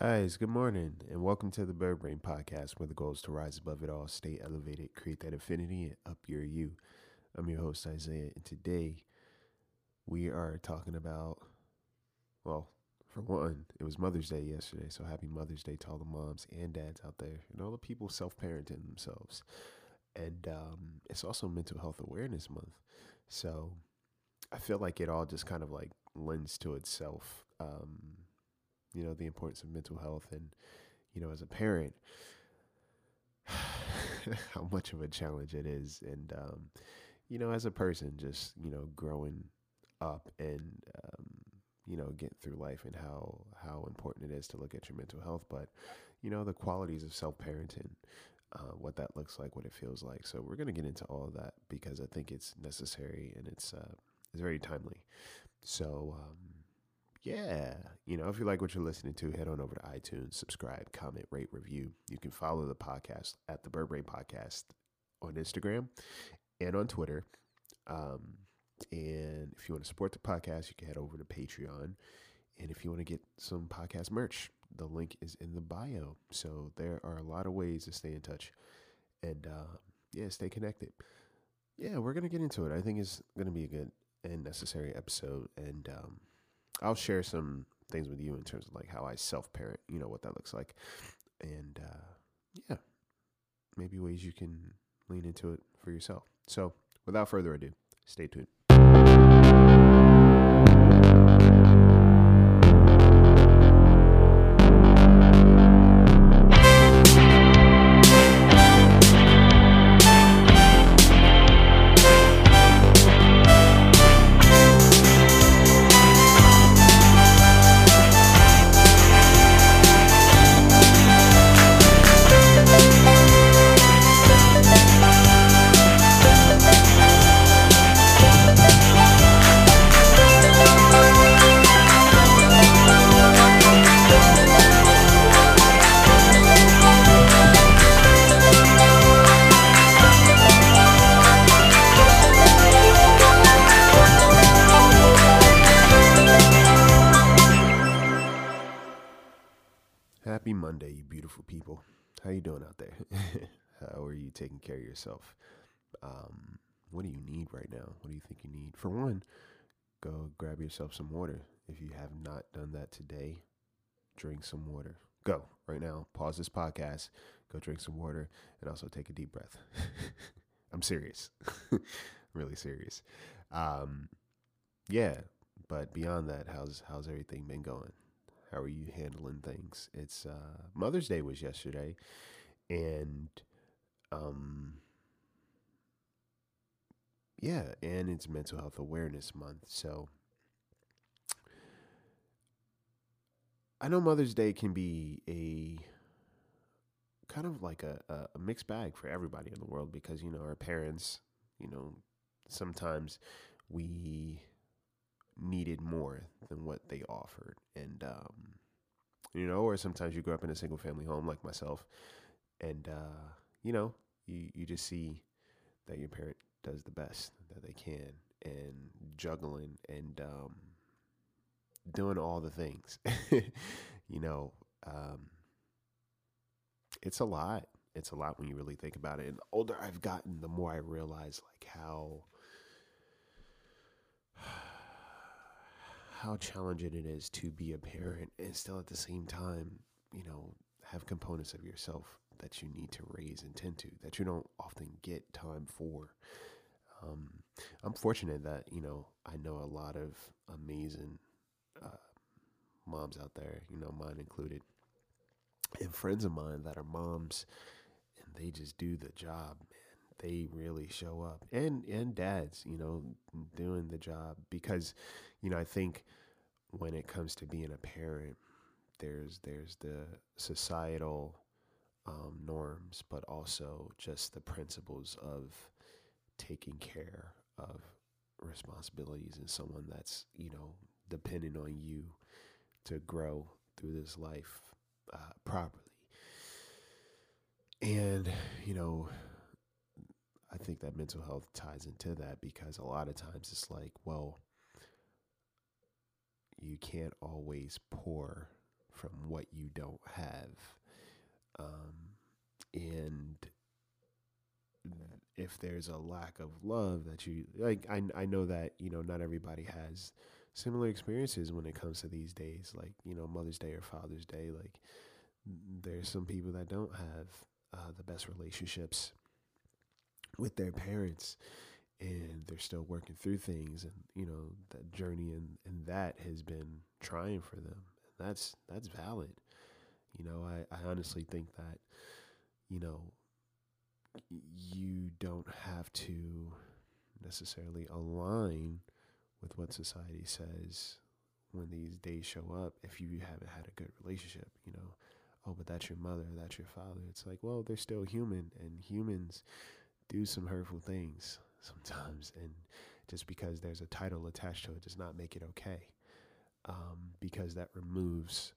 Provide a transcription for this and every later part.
Guys, good morning, and welcome to the Bird Brain Podcast, where the goal is to rise above it all, stay elevated, create that affinity, and up your you. I'm your host, Isaiah, and today we are talking about, well, for one, it was Mother's Day yesterday, so happy Mother's Day to all the moms and dads out there, and all the people self parenting themselves. And um, it's also Mental Health Awareness Month. So I feel like it all just kind of like lends to itself. Um, you know, the importance of mental health and, you know, as a parent, how much of a challenge it is. And, um, you know, as a person, just, you know, growing up and, um, you know, getting through life and how, how important it is to look at your mental health. But, you know, the qualities of self parenting, uh, what that looks like, what it feels like. So we're going to get into all of that because I think it's necessary and it's, uh, it's very timely. So, um, yeah, you know, if you like what you're listening to, head on over to iTunes, subscribe, comment, rate, review. You can follow the podcast at the Bird Brain Podcast on Instagram and on Twitter. Um, and if you want to support the podcast, you can head over to Patreon. And if you want to get some podcast merch, the link is in the bio. So there are a lot of ways to stay in touch and, uh, yeah, stay connected. Yeah, we're going to get into it. I think it's going to be a good and necessary episode. And, um, I'll share some things with you in terms of like how I self parent, you know, what that looks like. And uh, yeah, maybe ways you can lean into it for yourself. So without further ado, stay tuned. Happy Monday, you beautiful people. How you doing out there? How are you taking care of yourself? Um, what do you need right now? What do you think you need? For one, go grab yourself some water. If you have not done that today, drink some water. Go right now. Pause this podcast. Go drink some water and also take a deep breath. I'm serious. really serious. Um, yeah, but beyond that, how's how's everything been going? How are you handling things? It's uh, Mother's Day was yesterday, and um, yeah, and it's Mental Health Awareness Month. So I know Mother's Day can be a kind of like a, a mixed bag for everybody in the world because you know our parents, you know, sometimes we needed more than what they offered. And um you know or sometimes you grow up in a single family home like myself and uh you know you you just see that your parent does the best that they can and juggling and um doing all the things. You know um it's a lot. It's a lot when you really think about it. And the older i've gotten the more i realize like how how challenging it is to be a parent and still at the same time, you know, have components of yourself that you need to raise and tend to that you don't often get time for. Um, I'm fortunate that, you know, I know a lot of amazing uh, moms out there, you know, mine included, and friends of mine that are moms and they just do the job, man they really show up and and dads you know doing the job because you know i think when it comes to being a parent there's there's the societal um, norms but also just the principles of taking care of responsibilities and someone that's you know depending on you to grow through this life uh, properly. And you know I think that mental health ties into that because a lot of times it's like, well, you can't always pour from what you don't have. Um, and if there's a lack of love that you like, I, I know that, you know, not everybody has similar experiences when it comes to these days, like, you know, Mother's Day or Father's Day. Like, there's some people that don't have uh, the best relationships with their parents and they're still working through things and you know that journey and, and that has been trying for them and that's that's valid. You know I, I honestly think that you know you don't have to necessarily align with what society says when these days show up if you haven't had a good relationship you know. Oh but that's your mother that's your father. It's like well they're still human and humans do some hurtful things sometimes. And just because there's a title attached to it does not make it okay. Um, because that removes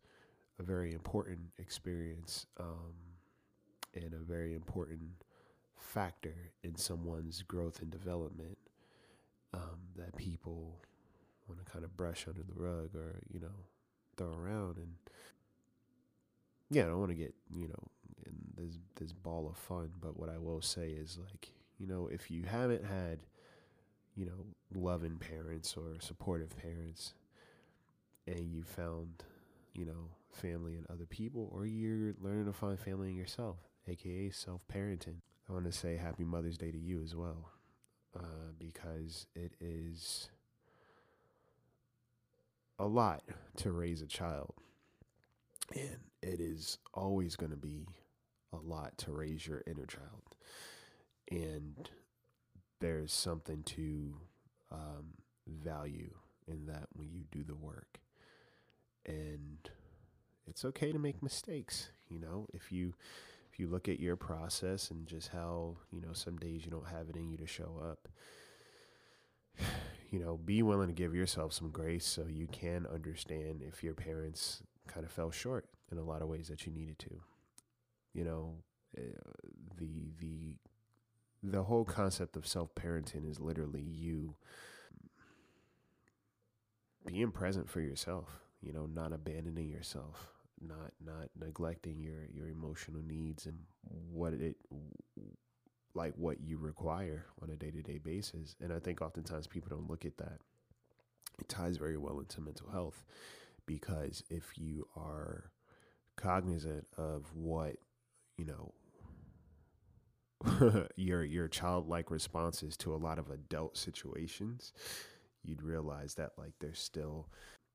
a very important experience um, and a very important factor in someone's growth and development um, that people want to kind of brush under the rug or, you know, throw around. And yeah, I don't want to get, you know, in this, this ball of fun, but what I will say is like, you know, if you haven't had, you know, loving parents or supportive parents, and you found, you know, family in other people, or you're learning to find family in yourself, aka self parenting, I want to say Happy Mother's Day to you as well, uh, because it is a lot to raise a child. And it is always going to be a lot to raise your inner child and there's something to um, value in that when you do the work. And it's okay to make mistakes you know? If you if you look at your process and just how you know some days you don't have it in you to show up you know be willing to give yourself some grace so you can understand if your parents kind of fell short in a lot of ways that you needed to. You know uh, the the the whole concept of self parenting is literally you being present for yourself, you know, not abandoning yourself, not not neglecting your your emotional needs and what it like what you require on a day-to-day basis. And I think oftentimes people don't look at that. It ties very well into mental health because if you are cognizant of what, you know, your your childlike responses to a lot of adult situations, you'd realize that like there's still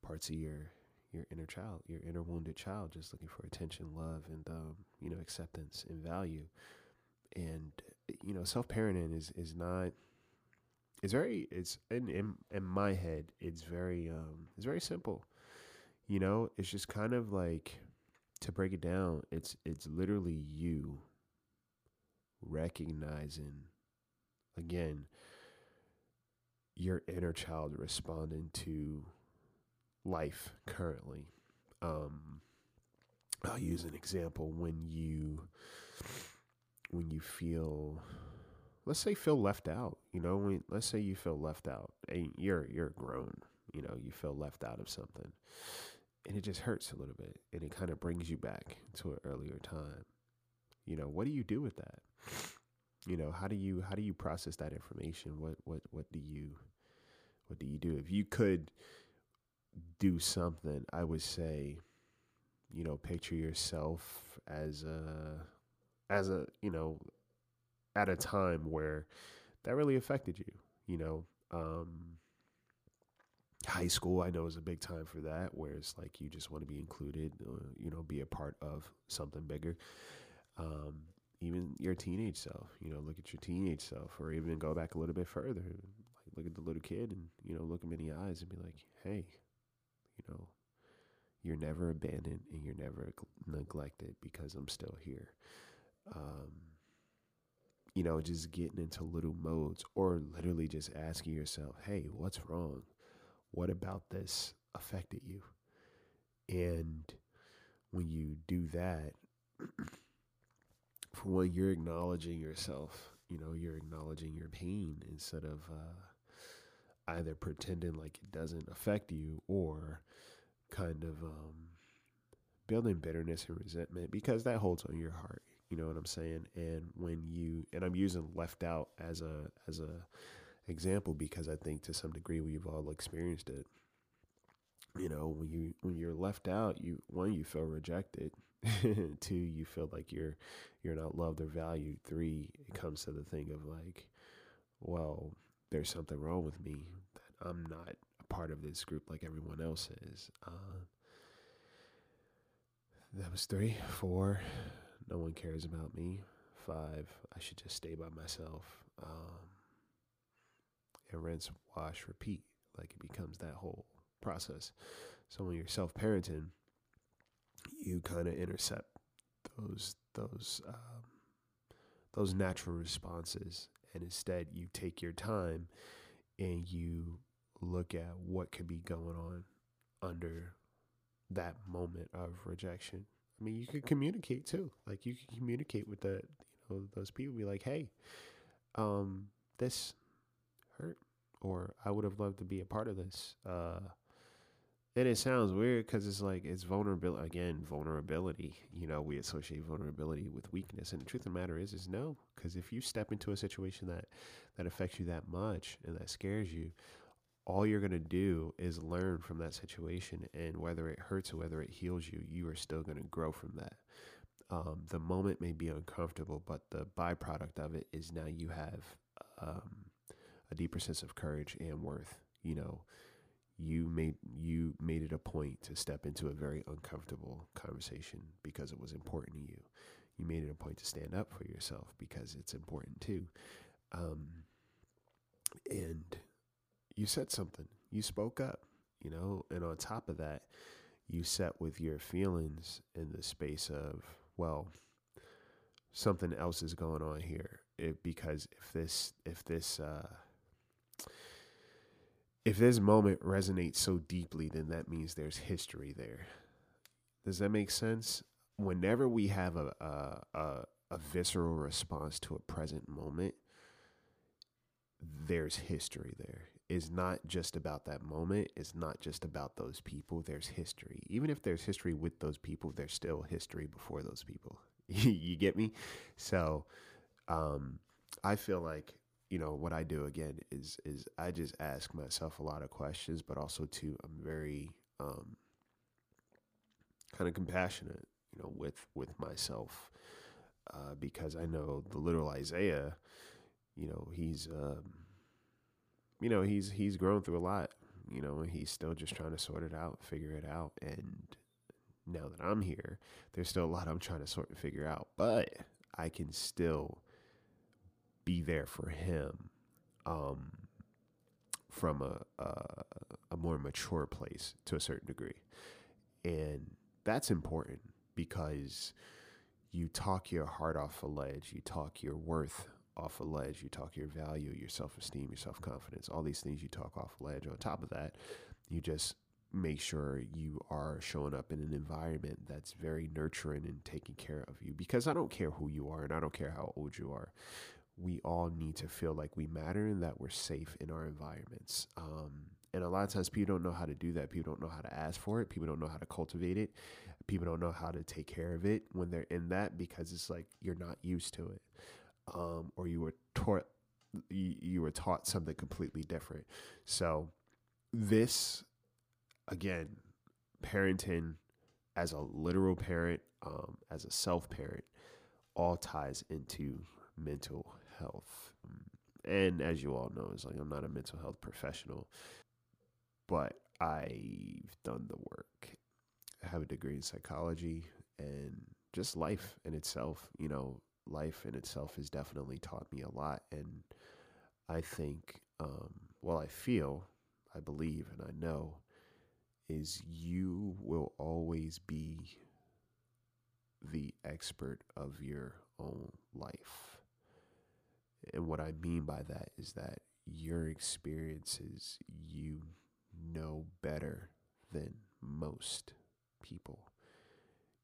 parts of your your inner child, your inner wounded child, just looking for attention, love, and um, you know acceptance and value. And you know, self parenting is is not. It's very. It's in, in in my head. It's very. Um. It's very simple. You know, it's just kind of like to break it down. It's it's literally you recognizing again your inner child responding to life currently. Um, I'll use an example when you when you feel let's say feel left out, you know, when let's say you feel left out and you're you're grown, you know, you feel left out of something. And it just hurts a little bit and it kind of brings you back to an earlier time. You know, what do you do with that? You know, how do you how do you process that information? What what what do you what do you do? If you could do something, I would say, you know, picture yourself as a as a, you know, at a time where that really affected you, you know. Um high school i know is a big time for that where it's like you just want to be included uh, you know be a part of something bigger um, even your teenage self, you know, look at your teenage self, or even go back a little bit further, like look at the little kid and, you know, look him in the eyes and be like, hey, you know, you're never abandoned and you're never neglected because I'm still here. Um, you know, just getting into little modes or literally just asking yourself, hey, what's wrong? What about this affected you? And when you do that, for one, you're acknowledging yourself. You know, you're acknowledging your pain instead of uh, either pretending like it doesn't affect you or kind of um, building bitterness and resentment because that holds on your heart. You know what I'm saying? And when you and I'm using left out as a as a example because I think to some degree we've all experienced it. You know, when you when you're left out, you one you feel rejected. Two, you feel like you're you're not loved or valued. Three, it comes to the thing of like, well, there's something wrong with me that I'm not a part of this group like everyone else is. Uh, that was three, four. No one cares about me. Five, I should just stay by myself. Um, and rinse, wash, repeat. Like it becomes that whole process. So when you're self parenting, you kind of intercept those those um, those natural responses, and instead you take your time and you look at what could be going on under that moment of rejection. I mean, you could communicate too. Like you could communicate with the you know those people. Be like, hey, um, this hurt, or I would have loved to be a part of this. Uh, and it sounds weird because it's like it's vulnerability again. Vulnerability, you know, we associate vulnerability with weakness, and the truth of the matter is, is no. Because if you step into a situation that that affects you that much and that scares you, all you're going to do is learn from that situation. And whether it hurts or whether it heals you, you are still going to grow from that. Um, the moment may be uncomfortable, but the byproduct of it is now you have um, a deeper sense of courage and worth. You know, you made you made it a point to step into a very uncomfortable conversation because it was important to you. You made it a point to stand up for yourself because it's important too. Um, and you said something. You spoke up, you know, and on top of that, you sat with your feelings in the space of, well, something else is going on here. It, because if this, if this, uh, if this moment resonates so deeply, then that means there's history there. Does that make sense? Whenever we have a, a, a, a visceral response to a present moment, there's history there. It's not just about that moment. It's not just about those people. There's history. Even if there's history with those people, there's still history before those people. you get me? So, um, I feel like you know what I do again is is I just ask myself a lot of questions, but also too I'm very um, kind of compassionate, you know, with with myself uh, because I know the literal Isaiah, you know, he's um, you know, he's he's grown through a lot, you know, he's still just trying to sort it out, figure it out. And now that I'm here, there's still a lot I'm trying to sort and figure out, but I can still be there for him um, from a, a a more mature place to a certain degree. And that's important because you talk your heart off a ledge, you talk your worth off a ledge. You talk your value, your self esteem, your self confidence, all these things you talk off a ledge. On top of that, you just make sure you are showing up in an environment that's very nurturing and taking care of you. Because I don't care who you are and I don't care how old you are. We all need to feel like we matter and that we're safe in our environments. Um, and a lot of times people don't know how to do that. People don't know how to ask for it. People don't know how to cultivate it. People don't know how to take care of it when they're in that because it's like you're not used to it um, or you were taught you, you were taught something completely different. So this again, parenting as a literal parent, um, as a self parent, all ties into mental health. And as you all know, it's like I'm not a mental health professional, but I've done the work. I have a degree in psychology and just life in itself. You know, life in itself has definitely taught me a lot. And I think, um, well, I feel, I believe, and I know is you will always be the expert of your own life. And what I mean by that is that your experiences you know better than most people.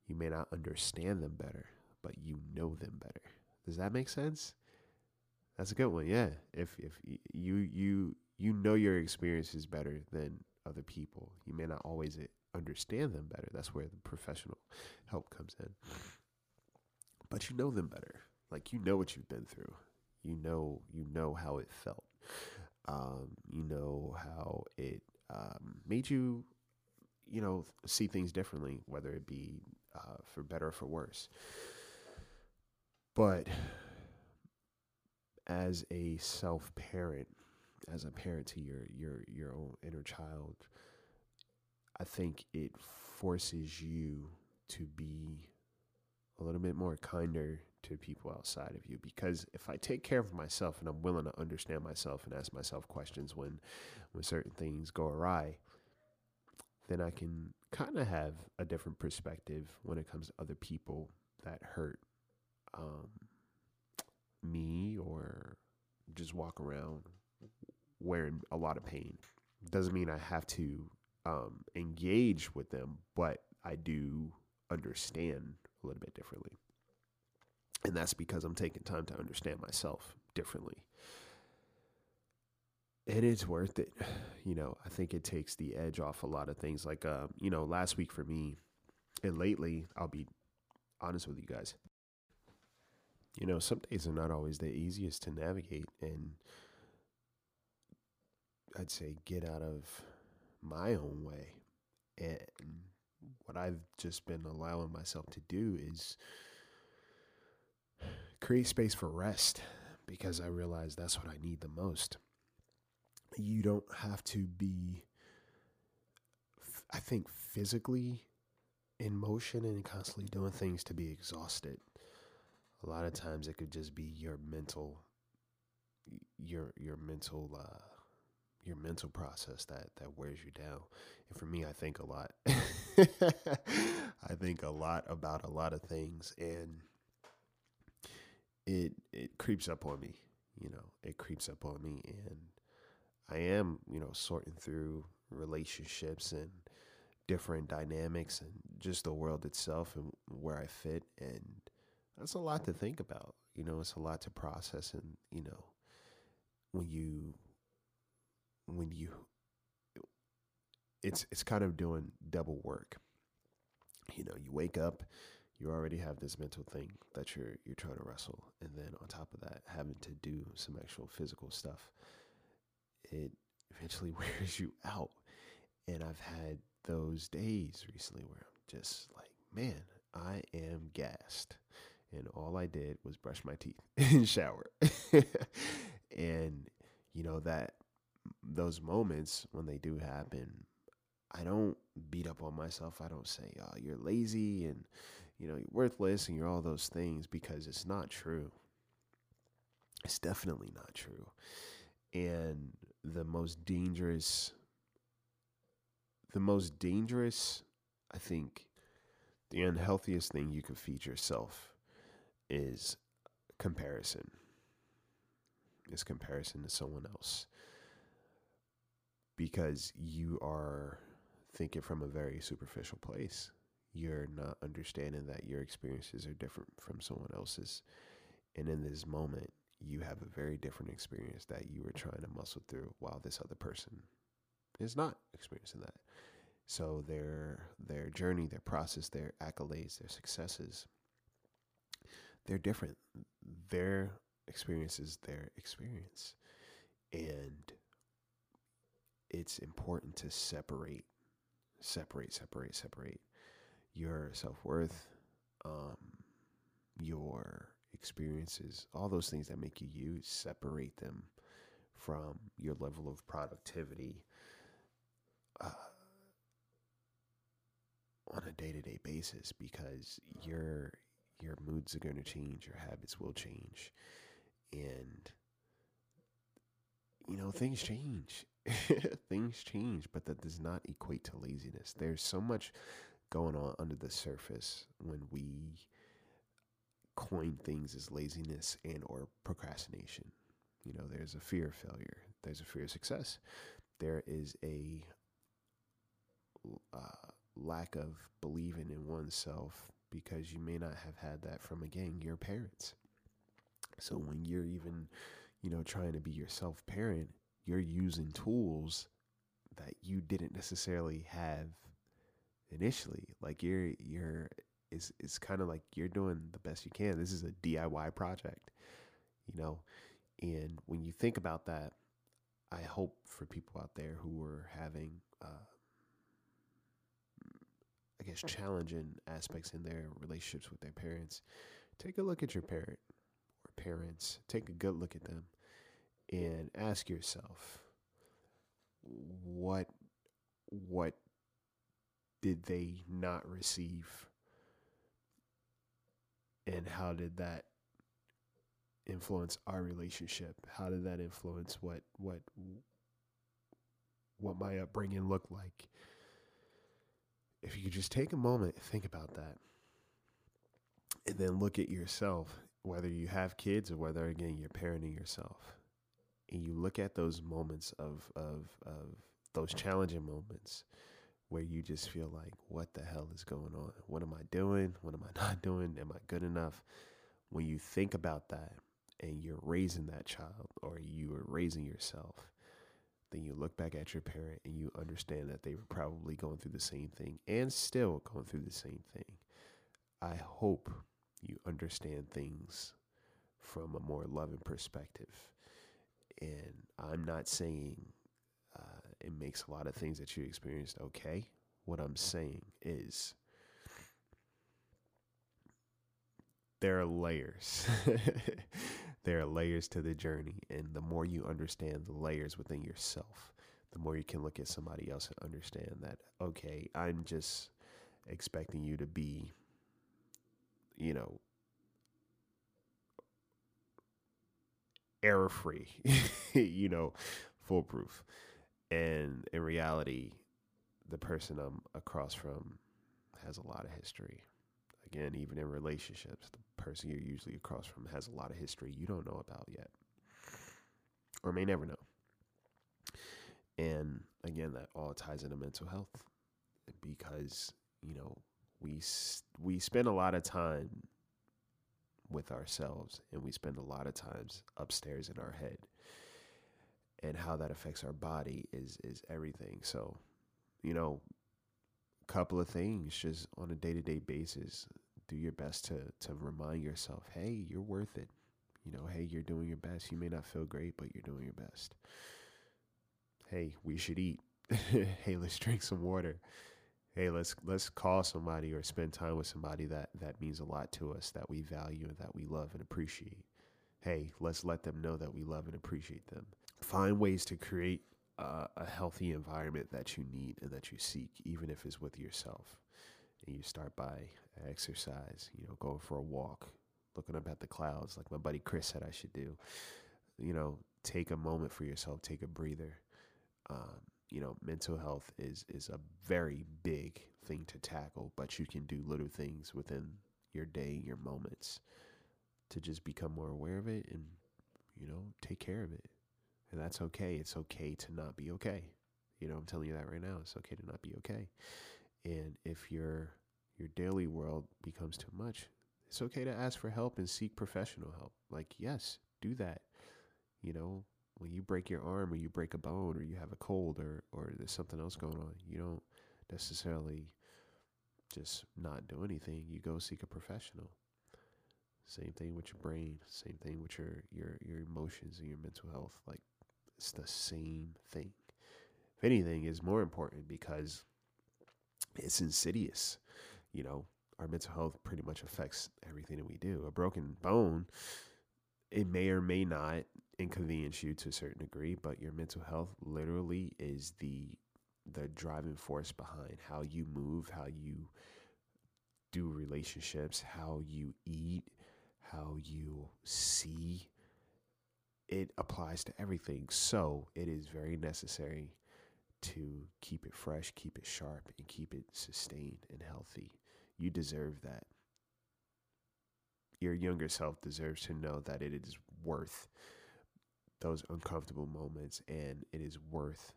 You may not understand them better, but you know them better. Does that make sense? That's a good one. Yeah. If if you you you know your experiences better than other people, you may not always eh, understand them better. That's where the professional help comes in. But you know them better. Like you know what you've been through. You know you know how it felt. Um, you know how it um, made you, you know, see things differently, whether it be uh, for better or for worse. But as a self parent, as a parent to your your your own inner child, I think it forces you to be a little bit more kinder to people outside of you because if I take care of myself and I'm willing to understand myself and ask myself questions when when certain things go awry, then I can kind of have a different perspective when it comes to other people that hurt um, me or just walk around wearing a lot of pain. Doesn't mean I have to um, engage with them, but I do understand a little bit differently. And that's because I'm taking time to understand myself differently. And it's worth it. You know, I think it takes the edge off a lot of things. Like, uh, you know, last week for me, and lately, I'll be honest with you guys. You know, some days are not always the easiest to navigate. And I'd say get out of my own way. And what I've just been allowing myself to do is create space for rest because I realize that's what I need the most. You don't have to be, I think, physically in motion and constantly doing things to be exhausted. A lot of times it could just be your mental, your your mental uh, your mental process that that wears you down. And for me, I think a lot. I think a lot about a lot of things, and it it creeps up on me. You know, it creeps up on me, and I am you know sorting through relationships and different dynamics and just the world itself and where I fit, and that's a lot to think about. You know, it's a lot to process, and you know, when you when you it's it's kind of doing double work. You know, you wake up, you already have this mental thing that you're you're trying to wrestle, and then on top of that, having to do some actual physical stuff, it eventually wears you out. And I've had those days recently where I'm just like, man, I am gassed. And all I did was brush my teeth and shower. and you know that those moments when they do happen, I don't beat up on myself. I don't say, "Oh, you're lazy and you know you're worthless and you're all those things," because it's not true. It's definitely not true. And the most dangerous, the most dangerous, I think, the unhealthiest thing you can feed yourself is comparison. Is comparison to someone else because you are thinking from a very superficial place. You're not understanding that your experiences are different from someone else's. And in this moment, you have a very different experience that you were trying to muscle through while this other person is not experiencing that. So their their journey, their process, their accolades, their successes, they're different. Their experience is their experience. And it's important to separate, separate, separate, separate your self worth, um, your experiences, all those things that make you you, separate them from your level of productivity uh, on a day to day basis because your your moods are going to change, your habits will change, and you know things change things change, but that does not equate to laziness. There's so much going on under the surface when we coin things as laziness and or procrastination. You know, there's a fear of failure. There's a fear of success. There is a uh, lack of believing in oneself because you may not have had that from again your parents. So when you're even, you know, trying to be your self parent, you're using tools that you didn't necessarily have initially. Like you're you're it's it's kind of like you're doing the best you can. This is a DIY project, you know. And when you think about that, I hope for people out there who are having, uh, I guess, challenging aspects in their relationships with their parents, take a look at your parent or parents. Take a good look at them, and ask yourself, what what did they not receive? And how did that influence our relationship? How did that influence what what what my upbringing looked like? If you could just take a moment think about that. And then look at yourself whether you have kids or whether again you're parenting yourself and you look at those moments of of of those challenging moments where you just feel like, what the hell is going on? What am I doing? What am I not doing? Am I good enough? When you think about that and you're raising that child or you are raising yourself, then you look back at your parent and you understand that they were probably going through the same thing and still going through the same thing. I hope you understand things from a more loving perspective. And I'm not saying uh, it makes a lot of things that you experienced okay. What I'm saying is there are layers. there are layers to the journey. And the more you understand the layers within yourself, the more you can look at somebody else and understand that, okay, I'm just expecting you to be, you know, error free, you know, foolproof. And in reality, the person I'm across from has a lot of history. Again, even in relationships, the person you're usually across from has a lot of history you don't know about yet, or may never know. And again, that all ties into mental health because you know we we spend a lot of time with ourselves, and we spend a lot of times upstairs in our head and how that affects our body is is everything. So, you know, couple of things just on a day-to-day basis, do your best to to remind yourself, "Hey, you're worth it." You know, "Hey, you're doing your best. You may not feel great, but you're doing your best." "Hey, we should eat." "Hey, let's drink some water." Hey let's let's call somebody or spend time with somebody that that means a lot to us that we value and that we love and appreciate hey let's let them know that we love and appreciate them find ways to create uh, a healthy environment that you need and that you seek, even if it's with yourself. And you start by exercise, you know, going for a walk, looking up at the clouds, like my buddy Chris said I should do. You know, take a moment for yourself, take a breather. Um, you know, mental health is is a very big thing to tackle, but you can do little things within your day, your moments, to just become more aware of it and you know take care of it. And that's okay. It's okay to not be okay. You know, I'm telling you that right now. It's okay to not be okay. And if your your daily world becomes too much, it's okay to ask for help and seek professional help. Like, yes, do that. You know, when you break your arm or you break a bone or you have a cold or or there's something else going on, you don't necessarily just not do anything. You go seek a professional. Same thing with your brain. Same thing with your your your emotions and your mental health. Like it's the same thing. If anything, is more important because it's insidious. You know, our mental health pretty much affects everything that we do. A broken bone, it may or may not inconvenience you to a certain degree, but your mental health literally is the the driving force behind how you move, how you do relationships, how you eat, how you see, it applies to everything. So it is very necessary to keep it fresh, keep it sharp, and keep it sustained and healthy. You deserve that. Your younger self deserves to know that it is worth those uncomfortable moments and it is worth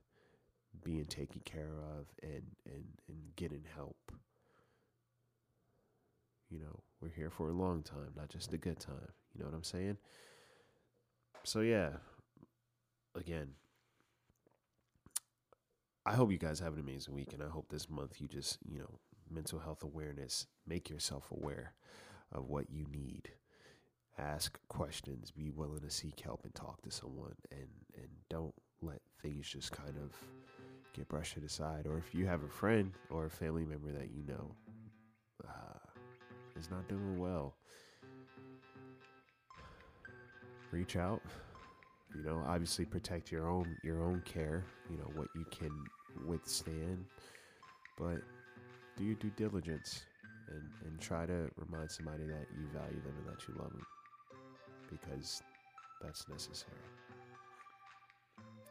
being taken care of and, and, and getting help. You know, we're here for a long time, not just a good time. You know what I'm saying? So yeah, again, I hope you guys have an amazing week, and I hope this month you just, you know, mental health awareness, make yourself aware of what you need. Ask questions, be willing to seek help and talk to someone, and and don't let things just kind of get brushed aside. Or if you have a friend or a family member that you know uh, is not doing well, reach out. You know, obviously protect your own your own care. You know what you can withstand, but do your due diligence and and try to remind somebody that you value them and that you love them because that's necessary.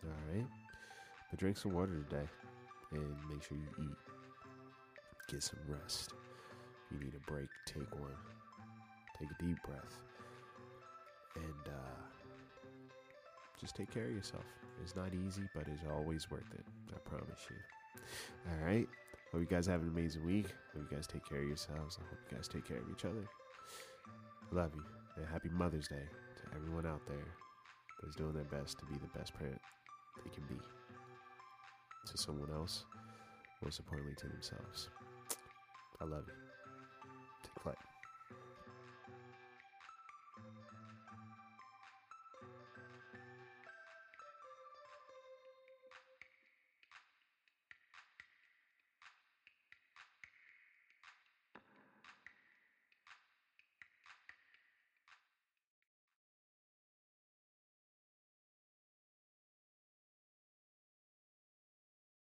All right, but drink some water today and make sure you eat. Get some rest. You need a break, take one. Take a deep breath and uh, just take care of yourself. It's not easy, but it's always worth it. I promise you. All right. Hope you guys have an amazing week. Hope you guys take care of yourselves. I hope you guys take care of each other. Love you. And happy Mother's Day to everyone out there that's doing their best to be the best parent they can be to someone else, most importantly to themselves. I love you.